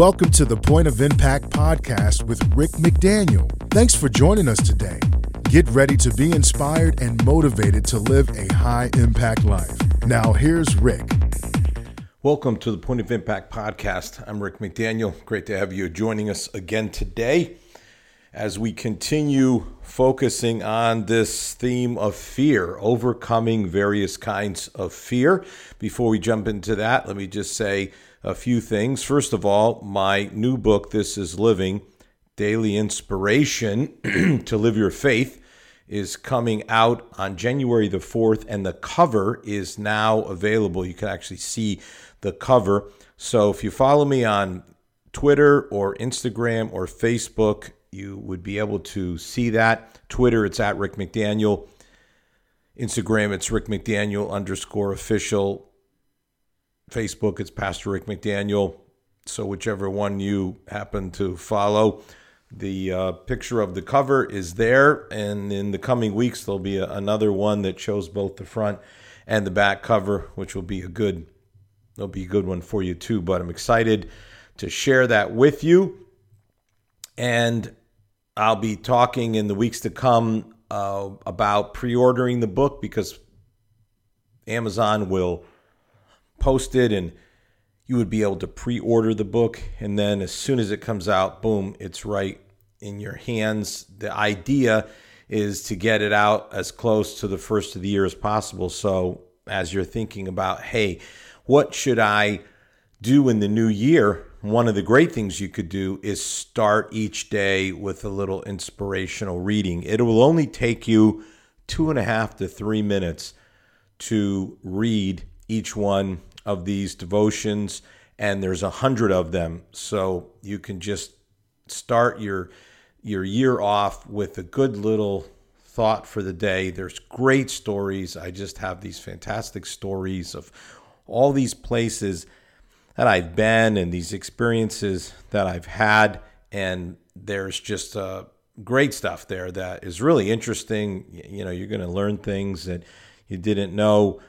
Welcome to the Point of Impact podcast with Rick McDaniel. Thanks for joining us today. Get ready to be inspired and motivated to live a high impact life. Now, here's Rick. Welcome to the Point of Impact podcast. I'm Rick McDaniel. Great to have you joining us again today as we continue focusing on this theme of fear, overcoming various kinds of fear. Before we jump into that, let me just say a few things. First of all, my new book, This is Living Daily Inspiration to Live Your Faith, is coming out on January the 4th, and the cover is now available. You can actually see the cover. So if you follow me on Twitter or Instagram or Facebook, you would be able to see that. Twitter, it's at Rick McDaniel. Instagram, it's Rick McDaniel underscore official. Facebook, it's Pastor Rick McDaniel. So, whichever one you happen to follow, the uh, picture of the cover is there. And in the coming weeks, there'll be a, another one that shows both the front and the back cover, which will be a good, will be a good one for you too. But I'm excited to share that with you. And I'll be talking in the weeks to come uh, about pre ordering the book because Amazon will post it and you would be able to pre order the book. And then as soon as it comes out, boom, it's right in your hands. The idea is to get it out as close to the first of the year as possible. So as you're thinking about, hey, what should I do in the new year? One of the great things you could do is start each day with a little inspirational reading. It will only take you two and a half to three minutes to read each one of these devotions, and there's a hundred of them. So you can just start your your year off with a good little thought for the day. There's great stories. I just have these fantastic stories of all these places that I've been and these experiences that I've had. And there's just uh, great stuff there that is really interesting. You know, you're going to learn things that you didn't know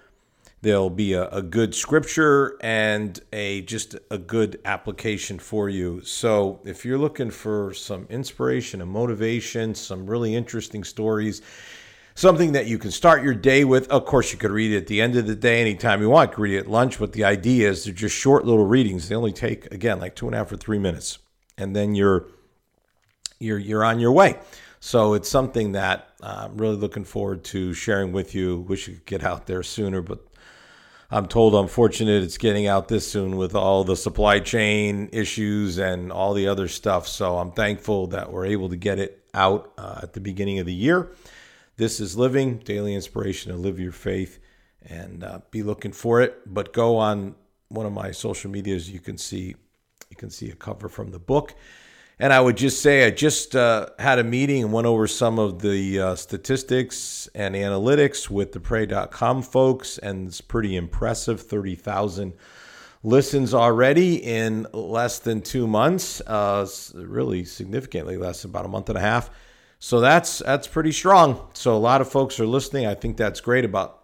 there'll be a, a, good scripture and a just a good application for you. So if you're looking for some inspiration and motivation some really interesting stories something that you can start your day with of course you could read it at the end of the day anytime you want. You could read it at lunch but the idea is they're just short little readings. They only take again like two and a half or three minutes. And then you're you're you're on your way. So it's something that uh, I'm really looking forward to sharing with you. Wish you could get out there sooner, but I'm told I'm fortunate it's getting out this soon with all the supply chain issues and all the other stuff. So I'm thankful that we're able to get it out uh, at the beginning of the year. This is Living Daily Inspiration to Live Your Faith and uh, be looking for it. But go on one of my social medias. You can see you can see a cover from the book. And I would just say, I just uh, had a meeting and went over some of the uh, statistics and analytics with the pray.com folks, and it's pretty impressive 30,000 listens already in less than two months, uh, really significantly less, about a month and a half. So that's that's pretty strong. So a lot of folks are listening. I think that's great. About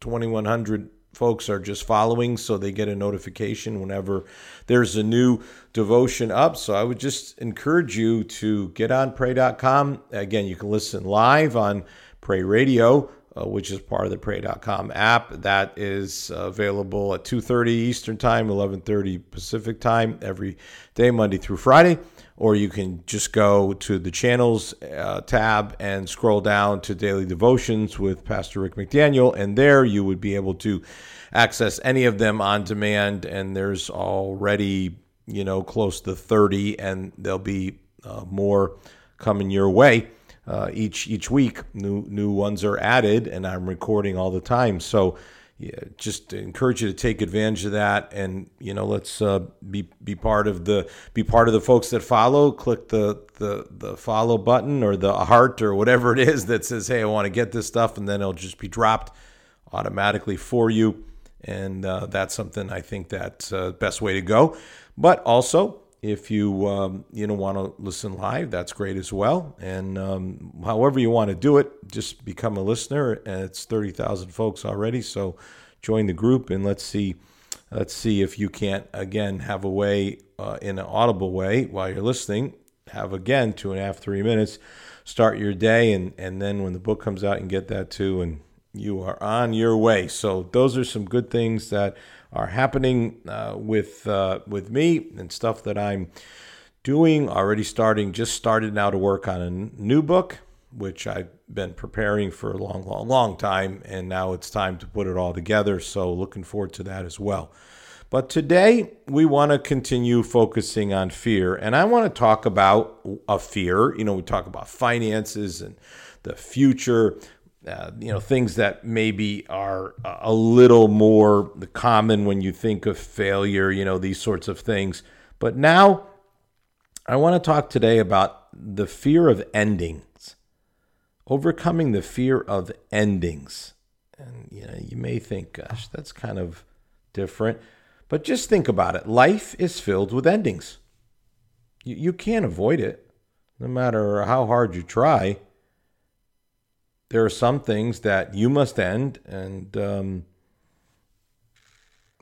2,100 folks are just following so they get a notification whenever there's a new devotion up. So I would just encourage you to get on pray.com. Again, you can listen live on Pray Radio. Uh, which is part of the pray.com app that is uh, available at 2.30 eastern time 11.30 pacific time every day monday through friday or you can just go to the channels uh, tab and scroll down to daily devotions with Pastor Rick McDaniel, and there you would be able to access any of them on demand. And there's already, you know, close to 30, and there'll be uh, more coming your way. Uh, each each week, new new ones are added, and I'm recording all the time. So yeah, just encourage you to take advantage of that, and you know, let's uh, be be part of the be part of the folks that follow. Click the the the follow button or the heart or whatever it is that says, "Hey, I want to get this stuff," and then it'll just be dropped automatically for you. And uh, that's something I think that's uh, best way to go. But also, if you um, you know want to listen live, that's great as well. And um, however you want to do it, just become a listener. And it's thirty thousand folks already, so join the group and let's see Let's see if you can't again have a way uh, in an audible way while you're listening. Have again two and a half, three minutes. Start your day, and and then when the book comes out, and get that too, and you are on your way. So those are some good things that are happening uh, with uh, with me and stuff that I'm doing. Already starting, just started now to work on a new book, which I've been preparing for a long, long, long time, and now it's time to put it all together. So looking forward to that as well. But today we want to continue focusing on fear, and I want to talk about a fear. You know, we talk about finances and the future, uh, you know things that maybe are a little more common when you think of failure you know these sorts of things. But now i want to talk today about the fear of endings overcoming the fear of endings. And you know you may think gosh that's kind of different. But just think about it. Life is filled with endings. You, you can't avoid it no matter how hard you try there are some things that you must end, and um,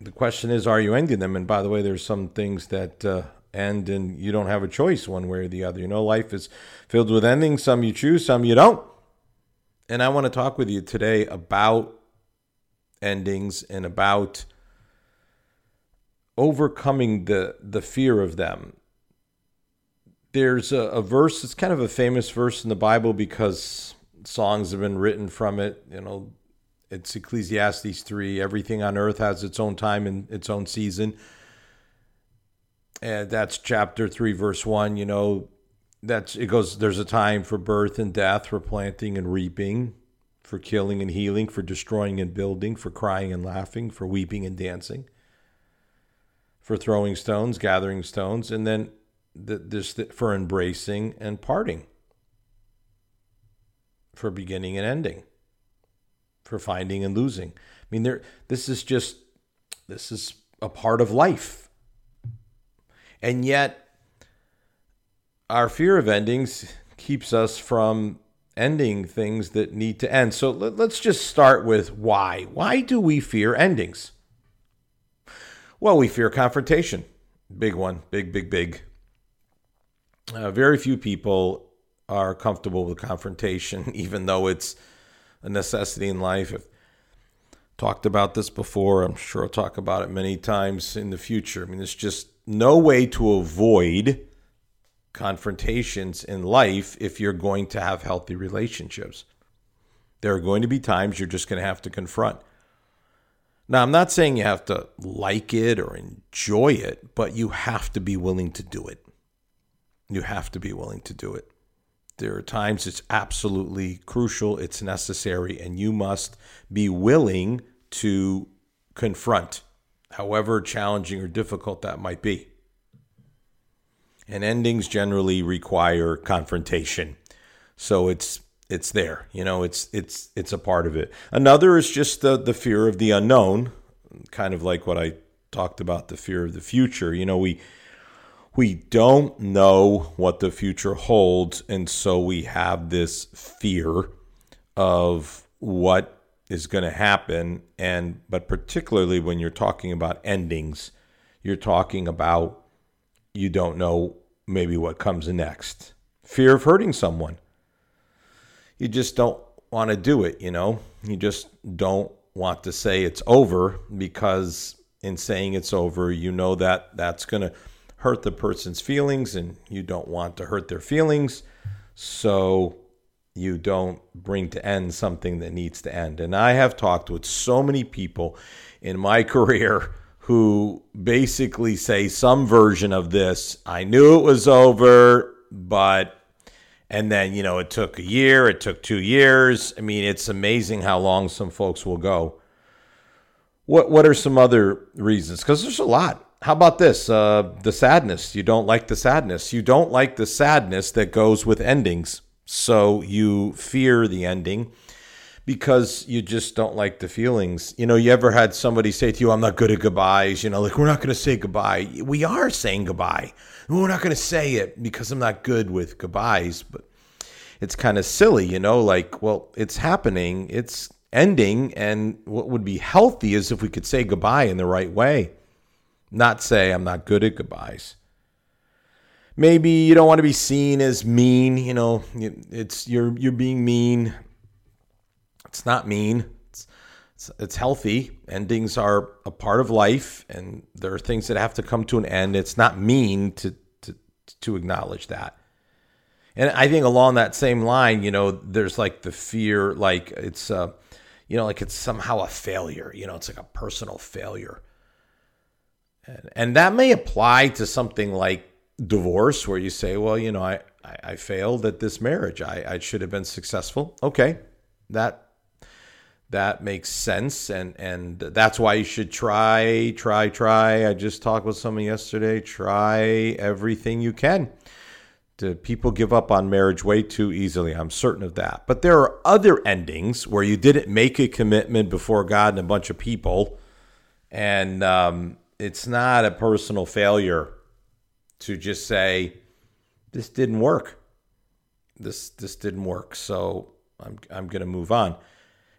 the question is, are you ending them? And by the way, there's some things that uh, end, and you don't have a choice one way or the other. You know, life is filled with endings. Some you choose, some you don't. And I want to talk with you today about endings and about overcoming the the fear of them. There's a, a verse. It's kind of a famous verse in the Bible because songs have been written from it. You know, it's Ecclesiastes 3. Everything on earth has its own time and its own season. And that's chapter 3, verse 1. You know, that's it goes, there's a time for birth and death, for planting and reaping, for killing and healing, for destroying and building, for crying and laughing, for weeping and dancing, for throwing stones, gathering stones, and then this for embracing and parting for beginning and ending, for finding and losing. I mean, there. This is just this is a part of life, and yet our fear of endings keeps us from ending things that need to end. So let, us just start with why. Why do we fear endings? Well, we fear confrontation. Big one, big, big, big. Uh, very few people are comfortable with confrontation, even though it's a necessity in life. I've talked about this before. I'm sure I'll talk about it many times in the future. I mean, there's just no way to avoid confrontations in life if you're going to have healthy relationships. There are going to be times you're just going to have to confront. Now, I'm not saying you have to like it or enjoy it, but you have to be willing to do it. You have to be willing to do it. There are times it's absolutely crucial, it's necessary, and you must be willing to confront, however challenging or difficult that might be. And endings generally require confrontation. So it's it's there. You know, it's it's it's a part of it. Another is just the the fear of the unknown, kind of like what I talked about the fear of the future. You know, we we don't know what the future holds. And so we have this fear of what is going to happen. And, but particularly when you're talking about endings, you're talking about you don't know maybe what comes next. Fear of hurting someone. You just don't want to do it, you know? You just don't want to say it's over because in saying it's over, you know that that's going to hurt the person's feelings and you don't want to hurt their feelings. So you don't bring to end something that needs to end. And I have talked with so many people in my career who basically say some version of this I knew it was over, but. And then, you know, it took a year, it took two years. I mean, it's amazing how long some folks will go. What what are some other reasons? Because there's a lot how about this? Uh, the sadness. You don't like the sadness. You don't like the sadness that goes with endings. So you fear the ending because you just don't like the feelings. You know, you ever had somebody say to you, I'm not good at goodbyes? You know, like, we're not going to say goodbye. We are saying goodbye. We're not going to say it because I'm not good with goodbyes. But it's kind of silly, you know, like, well, it's happening, it's ending. And what would be healthy is if we could say goodbye in the right way not say I'm not good at goodbyes. Maybe you don't want to be seen as mean, you know, it's you're you're being mean. It's not mean. It's, it's, it's healthy. Endings are a part of life and there are things that have to come to an end. It's not mean to to to acknowledge that. And I think along that same line, you know, there's like the fear like it's uh you know, like it's somehow a failure, you know, it's like a personal failure and that may apply to something like divorce, where you say, well, you know, I, I, I failed at this marriage. I, I should have been successful. Okay. That that makes sense. And and that's why you should try try try. I just talked with someone yesterday. Try everything you can. Do people give up on marriage way too easily. I'm certain of that. But there are other endings where you didn't make a commitment before god and a bunch of people. And um, it's not a personal failure to just say this didn't work. This this didn't work, so I'm I'm going to move on.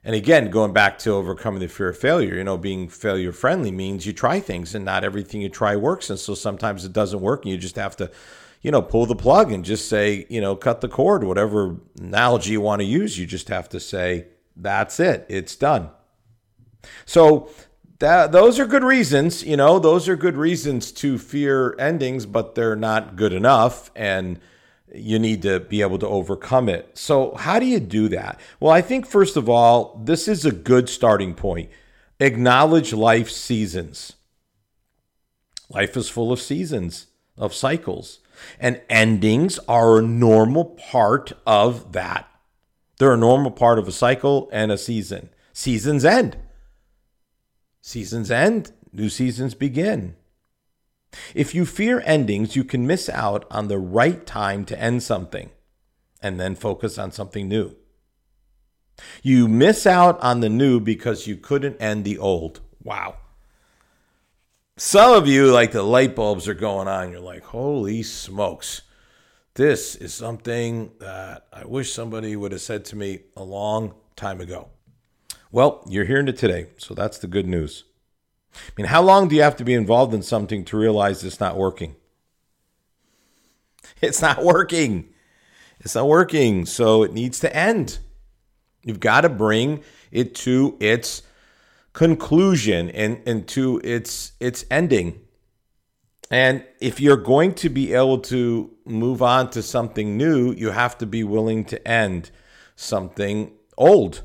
And again, going back to overcoming the fear of failure, you know, being failure friendly means you try things and not everything you try works. And so sometimes it doesn't work and you just have to, you know, pull the plug and just say, you know, cut the cord, whatever analogy you want to use. You just have to say, that's it, it's done. So that those are good reasons, you know, those are good reasons to fear endings, but they're not good enough and you need to be able to overcome it. So, how do you do that? Well, I think first of all, this is a good starting point. Acknowledge life seasons. Life is full of seasons, of cycles, and endings are a normal part of that. They're a normal part of a cycle and a season. Seasons end. Seasons end, new seasons begin. If you fear endings, you can miss out on the right time to end something and then focus on something new. You miss out on the new because you couldn't end the old. Wow. Some of you, like the light bulbs are going on. You're like, holy smokes. This is something that I wish somebody would have said to me a long time ago. Well, you're hearing it today, so that's the good news. I mean, how long do you have to be involved in something to realize it's not working? It's not working. It's not working, so it needs to end. You've got to bring it to its conclusion and, and to its its ending. And if you're going to be able to move on to something new, you have to be willing to end something old.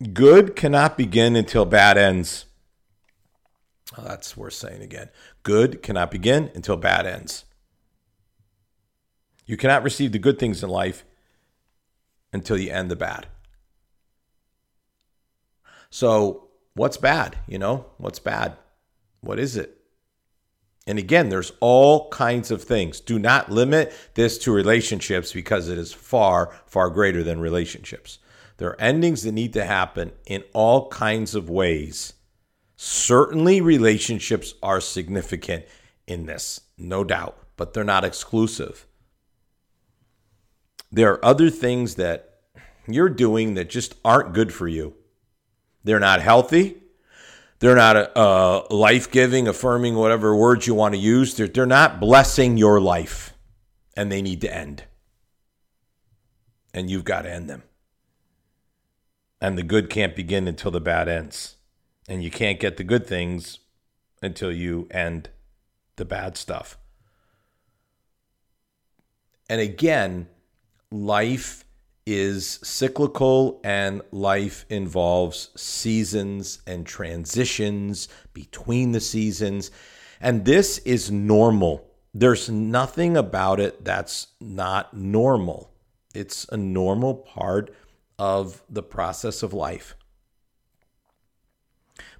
Good cannot begin until bad ends. Oh, that's worth saying again. Good cannot begin until bad ends. You cannot receive the good things in life until you end the bad. So, what's bad? You know, what's bad? What is it? And again, there's all kinds of things. Do not limit this to relationships because it is far, far greater than relationships. There are endings that need to happen in all kinds of ways. Certainly, relationships are significant in this, no doubt, but they're not exclusive. There are other things that you're doing that just aren't good for you. They're not healthy. They're not uh, life giving, affirming, whatever words you want to use. They're, they're not blessing your life, and they need to end. And you've got to end them and the good can't begin until the bad ends. And you can't get the good things until you end the bad stuff. And again, life is cyclical and life involves seasons and transitions between the seasons. And this is normal. There's nothing about it that's not normal. It's a normal part of the process of life.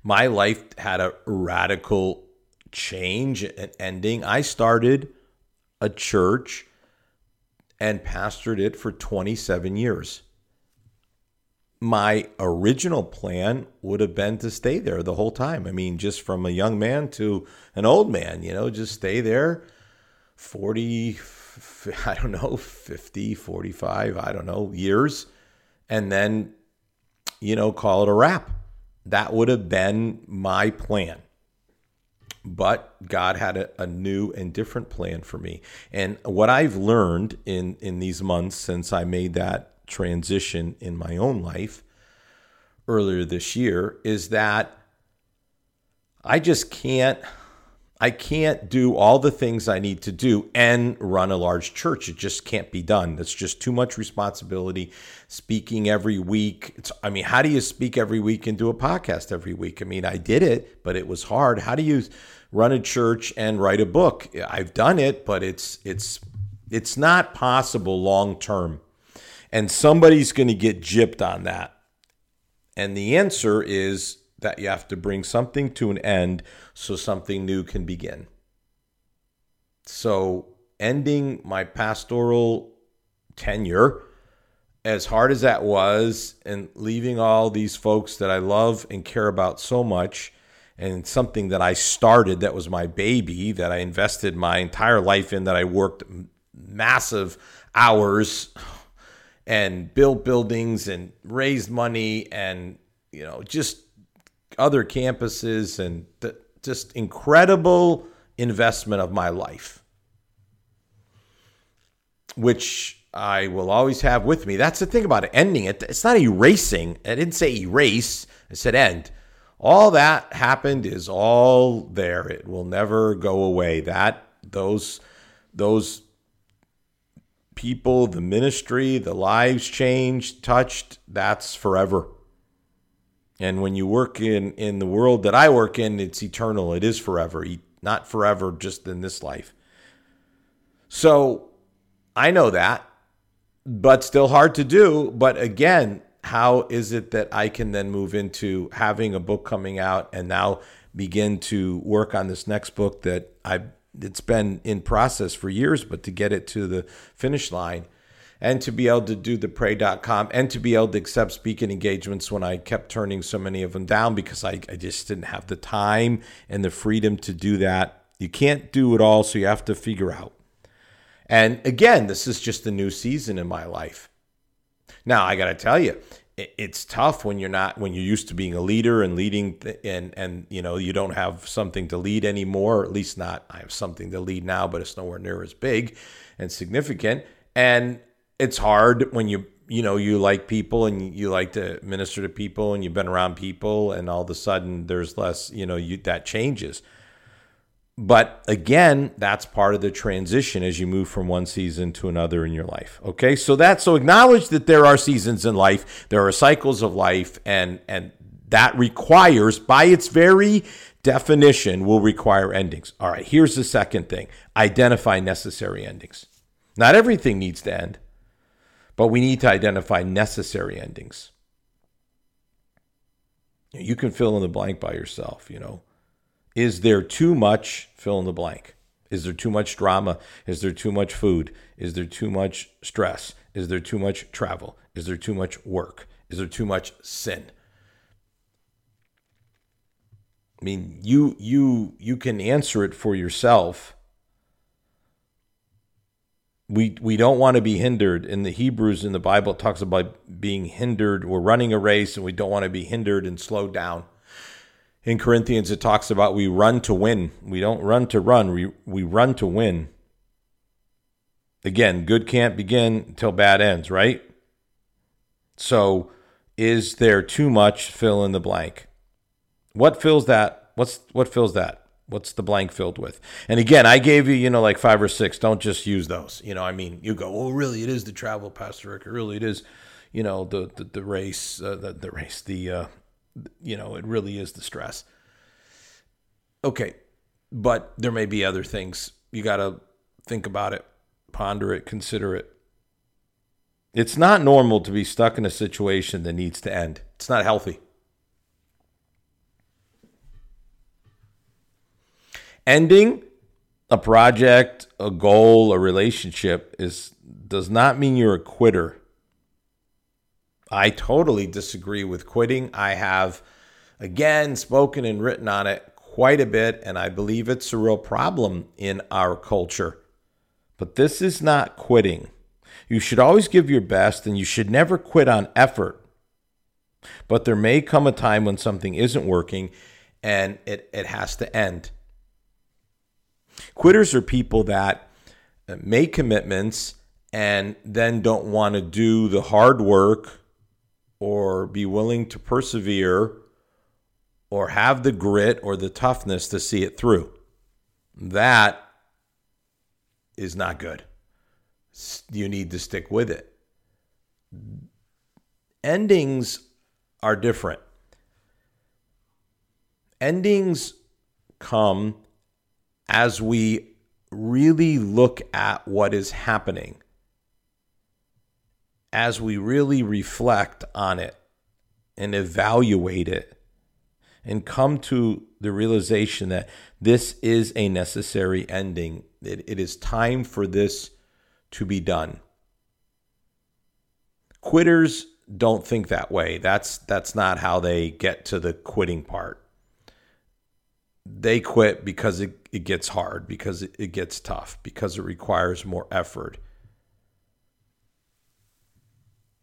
My life had a radical change and ending. I started a church and pastored it for 27 years. My original plan would have been to stay there the whole time. I mean, just from a young man to an old man, you know, just stay there 40, I don't know, 50, 45, I don't know, years and then, you know, call it a wrap. That would have been my plan. but God had a, a, new and different plan for me. And what I've learned in in these months since I made that transition in my own life earlier this year is that I just can't I can't do all the things I need to do and run a large church. It just can't be done. That's just too much responsibility. Speaking every week. It's, I mean, how do you speak every week and do a podcast every week? I mean, I did it, but it was hard. How do you run a church and write a book? I've done it, but it's it's it's not possible long term. And somebody's going to get gypped on that. And the answer is that you have to bring something to an end so something new can begin. So, ending my pastoral tenure, as hard as that was, and leaving all these folks that I love and care about so much, and something that I started that was my baby, that I invested my entire life in, that I worked massive hours and built buildings and raised money and, you know, just other campuses and th- just incredible investment of my life, which I will always have with me. That's the thing about it. Ending it, it's not erasing. I didn't say erase, I said end. All that happened is all there. It will never go away. That those those people, the ministry, the lives changed, touched, that's forever. And when you work in, in the world that I work in, it's eternal. It is forever, not forever just in this life. So I know that, but still hard to do. But again, how is it that I can then move into having a book coming out and now begin to work on this next book that I it's been in process for years, but to get it to the finish line and to be able to do the pray.com and to be able to accept speaking engagements when I kept turning so many of them down because I, I just didn't have the time and the freedom to do that. You can't do it all, so you have to figure out. And again, this is just a new season in my life. Now, I got to tell you, it's tough when you're not when you're used to being a leader and leading and and you know you don't have something to lead anymore or at least not I have something to lead now but it's nowhere near as big and significant and it's hard when you you know you like people and you like to minister to people and you've been around people and all of a sudden there's less you know you that changes. But again that's part of the transition as you move from one season to another in your life. Okay? So that so acknowledge that there are seasons in life there are cycles of life and and that requires by its very definition will require endings. All right here's the second thing. Identify necessary endings. Not everything needs to end but we need to identify necessary endings. You can fill in the blank by yourself, you know. Is there too much fill in the blank? Is there too much drama? Is there too much food? Is there too much stress? Is there too much travel? Is there too much work? Is there too much sin? I mean, you you you can answer it for yourself we we don't want to be hindered. In the Hebrews in the Bible, it talks about being hindered. We're running a race, and we don't want to be hindered and slowed down. In Corinthians, it talks about we run to win. We don't run to run. We we run to win. Again, good can't begin until bad ends, right? So, is there too much fill in the blank? What fills that? What's what fills that? What's the blank filled with? And again, I gave you, you know, like five or six. Don't just use those. You know, I mean, you go, oh, really? It is the travel, Pastor Rick. Really, it is, you know, the the, the race, uh, the, the race, the, uh, you know, it really is the stress. Okay, but there may be other things. You got to think about it, ponder it, consider it. It's not normal to be stuck in a situation that needs to end. It's not healthy. Ending a project, a goal, a relationship is does not mean you're a quitter. I totally disagree with quitting. I have again spoken and written on it quite a bit and I believe it's a real problem in our culture. But this is not quitting. You should always give your best and you should never quit on effort. But there may come a time when something isn't working and it, it has to end. Quitters are people that uh, make commitments and then don't want to do the hard work or be willing to persevere or have the grit or the toughness to see it through. That is not good. You need to stick with it. Endings are different. Endings come as we really look at what is happening, as we really reflect on it and evaluate it, and come to the realization that this is a necessary ending. it, it is time for this to be done. Quitters don't think that way. That's that's not how they get to the quitting part. They quit because it, it gets hard, because it, it gets tough, because it requires more effort.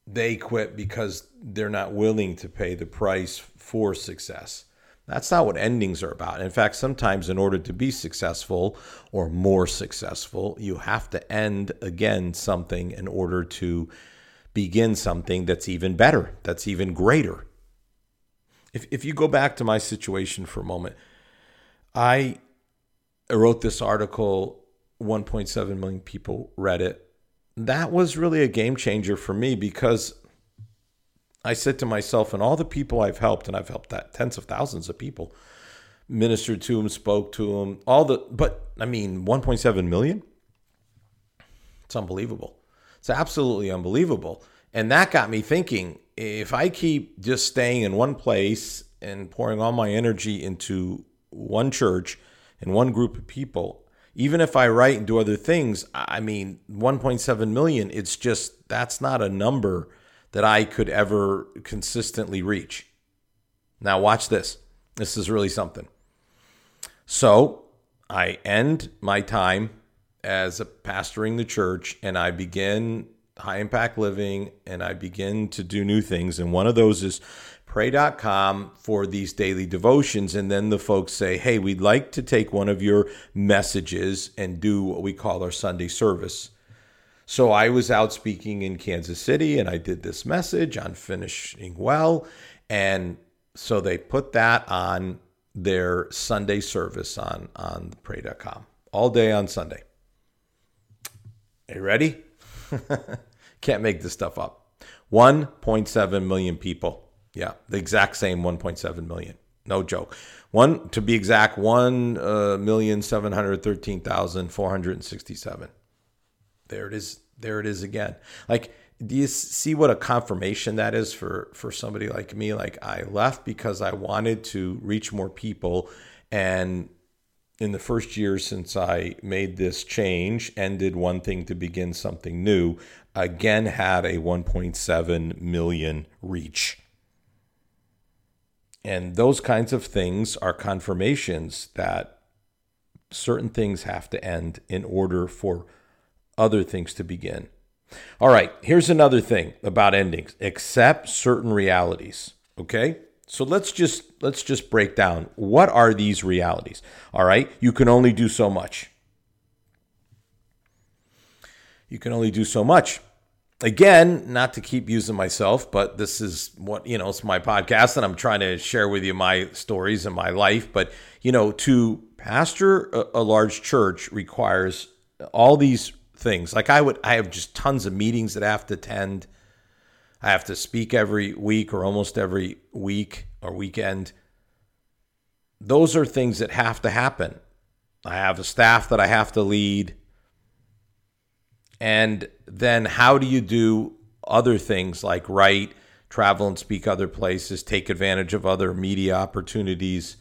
They quit because they're not willing to pay the price for success. That's not what endings are about. In fact, sometimes in order to be successful or more successful, you have to end again something in order to begin something that's even better, that's even greater. If, if you go back to my situation for a moment, I wrote this article, 1.7 million people read it. That was really a game changer for me because I said to myself, and all the people I've helped, and I've helped that tens of thousands of people, ministered to them, spoke to them, all the, but I mean, 1.7 million? It's unbelievable. It's absolutely unbelievable. And that got me thinking if I keep just staying in one place and pouring all my energy into one church and one group of people, even if I write and do other things, I mean, 1.7 million, it's just, that's not a number that I could ever consistently reach. Now, watch this. This is really something. So, I end my time as a pastoring the church and I begin high impact living and I begin to do new things. And one of those is pray.com for these daily devotions. And then the folks say, hey, we'd like to take one of your messages and do what we call our Sunday service. So I was out speaking in Kansas City and I did this message on finishing well. And so they put that on their Sunday service on, on pray.com all day on Sunday. Are you ready? Can't make this stuff up. 1.7 million people. Yeah, the exact same 1.7 million. No joke. One to be exact, one uh, million seven hundred thirteen thousand four hundred sixty-seven. There it is. There it is again. Like, do you see what a confirmation that is for for somebody like me? Like, I left because I wanted to reach more people, and in the first year since I made this change, ended one thing to begin something new. Again, had a 1.7 million reach. And those kinds of things are confirmations that certain things have to end in order for other things to begin. All right, here's another thing about endings accept certain realities. Okay? So let's just let's just break down what are these realities. All right? You can only do so much. You can only do so much. Again, not to keep using myself, but this is what, you know, it's my podcast and I'm trying to share with you my stories and my life, but you know, to pastor a, a large church requires all these things. Like I would, I have just tons of meetings that I have to attend. I have to speak every week or almost every week or weekend. Those are things that have to happen. I have a staff that I have to lead. And then how do you do other things like write, travel and speak other places, take advantage of other media opportunities?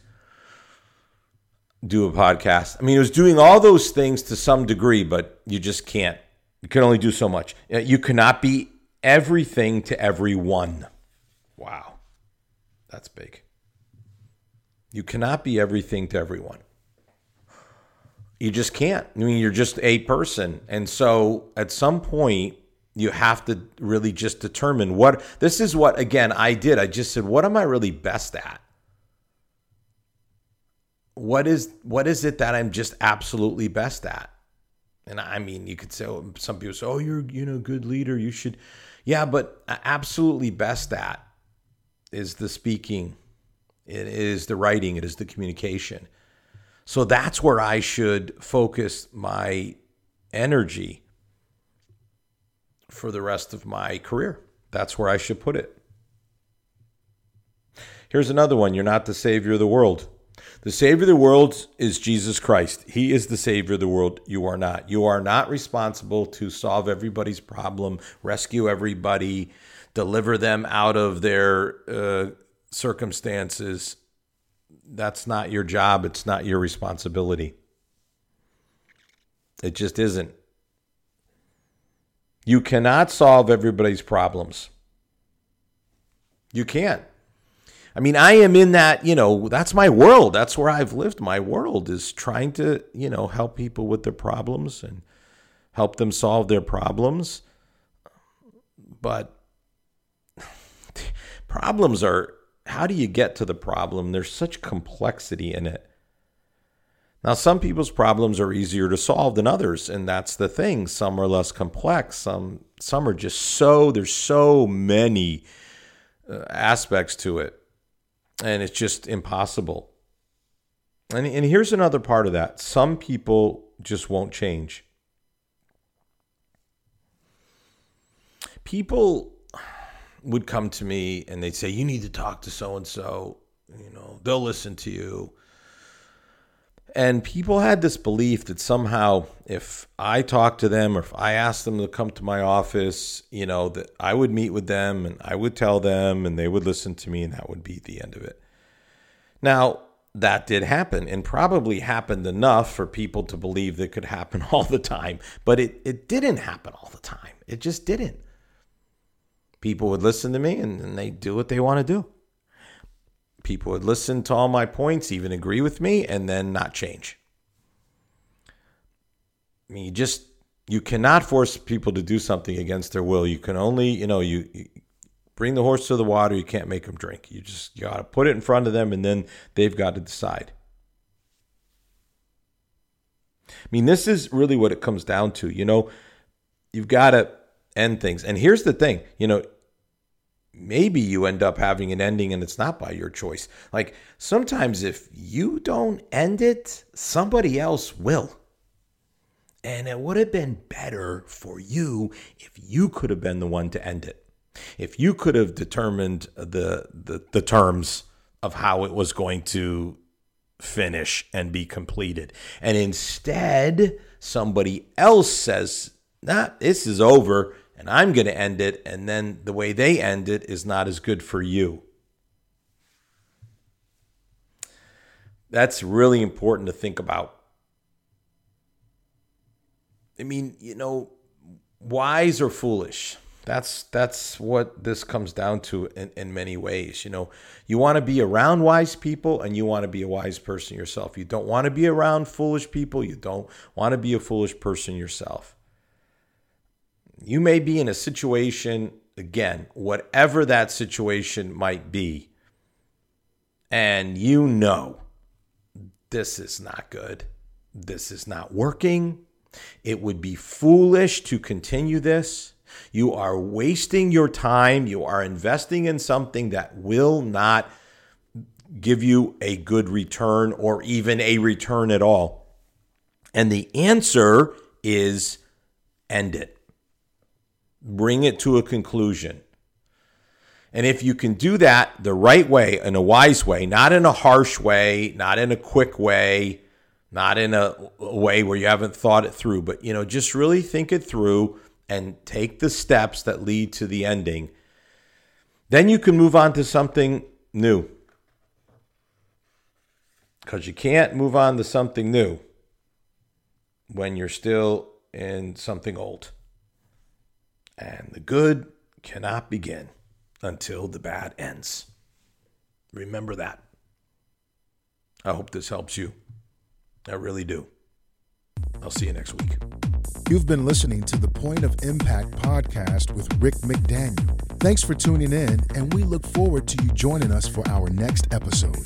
do a podcast. I mean, it was doing all those things to some degree, but you just can't. You can only do so much. Uh, you cannot be everything to everyone. Wow. That's big. You cannot be everything to everyone. You just can't. I mean, you're just a person. And so at some point, you have to really just determine what this is what, again, I did. I just said, what am I really best at? what is what is it that I'm just absolutely best at? And I mean, you could say oh, some people say, "Oh, you're you know good leader. You should." Yeah, but absolutely best at is the speaking. It is the writing. It is the communication. So that's where I should focus my energy for the rest of my career. That's where I should put it. Here's another one You're not the Savior of the world. The Savior of the world is Jesus Christ. He is the Savior of the world. You are not. You are not responsible to solve everybody's problem, rescue everybody, deliver them out of their uh, circumstances. That's not your job. It's not your responsibility. It just isn't. You cannot solve everybody's problems. You can't. I mean, I am in that, you know, that's my world. That's where I've lived. My world is trying to, you know, help people with their problems and help them solve their problems. But problems are how do you get to the problem? There's such complexity in it. Now, some people's problems are easier to solve than others, and that's the thing. Some are less complex. Some some are just so there's so many uh, aspects to it and it's just impossible. And, and here's another part of that some people just won't change. People would come to me and they'd say, You need to talk to so and so. You know, they'll listen to you. And people had this belief that somehow if I talked to them or if I asked them to come to my office, you know, that I would meet with them and I would tell them and they would listen to me and that would be the end of it. Now, that did happen and probably happened enough for people to believe that could happen all the time, but it, it didn't happen all the time. It just didn't. People would listen to me and, and they do what they want to do people would listen to all my points, even agree with me, and then not change. I mean, you just you cannot force people to do something against their will. You can only, you know, you, you bring the horse to the water. You can't make them drink. You just you got to put it in front of them, and then they've got to decide. I mean, this is really what it comes down to. You know, you've got to end things. And here's the thing, you know, maybe you end up having an ending and it's not by your choice. Like sometimes if you don't end it, somebody else will. And it would have been better for you if you could have been the one to end it. If you could have determined the the, the terms of how it was going to finish and be completed. And instead, somebody else says, nah, this is over and I'm going to end it, and then the way they end it is not as good for you. That's really important to think about. I mean, you know, wise or foolish. That's that's what this comes down to in, in many ways. You know, you want to be around wise people and you want to be a wise person yourself. You don't want to be around foolish people. You don't want to be a foolish person yourself. You may be in a situation, again, whatever that situation might be, and you know this is not good. This is not working. It would be foolish to continue this. You are wasting your time. You are investing in something that will not give you a good return or even a return at all. And the answer is end it bring it to a conclusion. And if you can do that the right way, in a wise way, not in a harsh way, not in a quick way, not in a, way where you haven't thought it through, but you know, just really think it through and take the steps that lead to the ending. Then you can move on to something new. Because you can't move on to something new when you're still in something old. And the good cannot begin until the bad ends. Remember that. I hope this helps you. I really do. I'll see you next week. You've been listening to the Point of Impact podcast with Rick McDaniel. Thanks for tuning in, and we look forward to you joining us for our next episode.